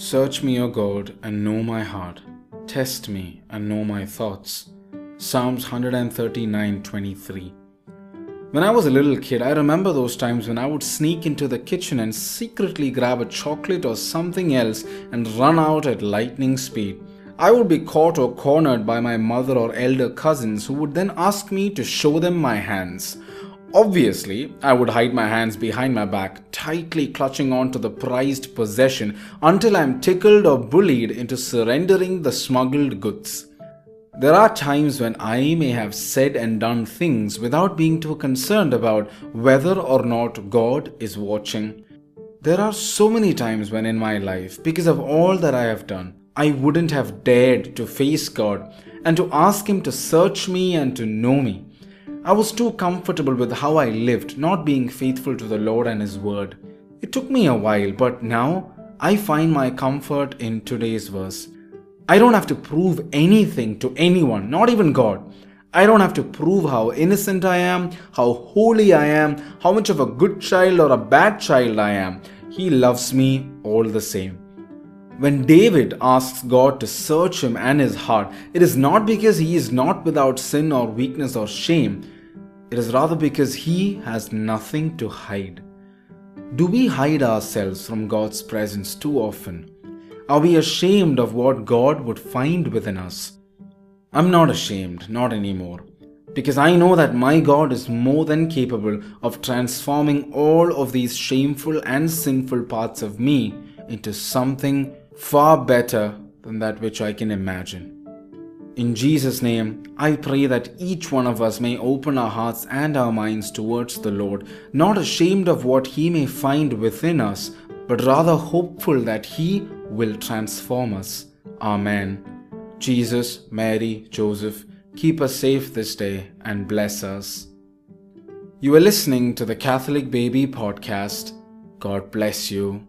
Search me, O God, and know my heart. Test me and know my thoughts. Psalms 139:23. When I was a little kid, I remember those times when I would sneak into the kitchen and secretly grab a chocolate or something else and run out at lightning speed. I would be caught or cornered by my mother or elder cousins who would then ask me to show them my hands. Obviously, I would hide my hands behind my back, tightly clutching onto the prized possession until I'm tickled or bullied into surrendering the smuggled goods. There are times when I may have said and done things without being too concerned about whether or not God is watching. There are so many times when in my life, because of all that I have done, I wouldn't have dared to face God and to ask Him to search me and to know me. I was too comfortable with how I lived, not being faithful to the Lord and His Word. It took me a while, but now I find my comfort in today's verse. I don't have to prove anything to anyone, not even God. I don't have to prove how innocent I am, how holy I am, how much of a good child or a bad child I am. He loves me all the same. When David asks God to search him and his heart, it is not because he is not without sin or weakness or shame. It is rather because he has nothing to hide. Do we hide ourselves from God's presence too often? Are we ashamed of what God would find within us? I'm not ashamed, not anymore, because I know that my God is more than capable of transforming all of these shameful and sinful parts of me into something far better than that which I can imagine. In Jesus' name, I pray that each one of us may open our hearts and our minds towards the Lord, not ashamed of what He may find within us, but rather hopeful that He will transform us. Amen. Jesus, Mary, Joseph, keep us safe this day and bless us. You are listening to the Catholic Baby Podcast. God bless you.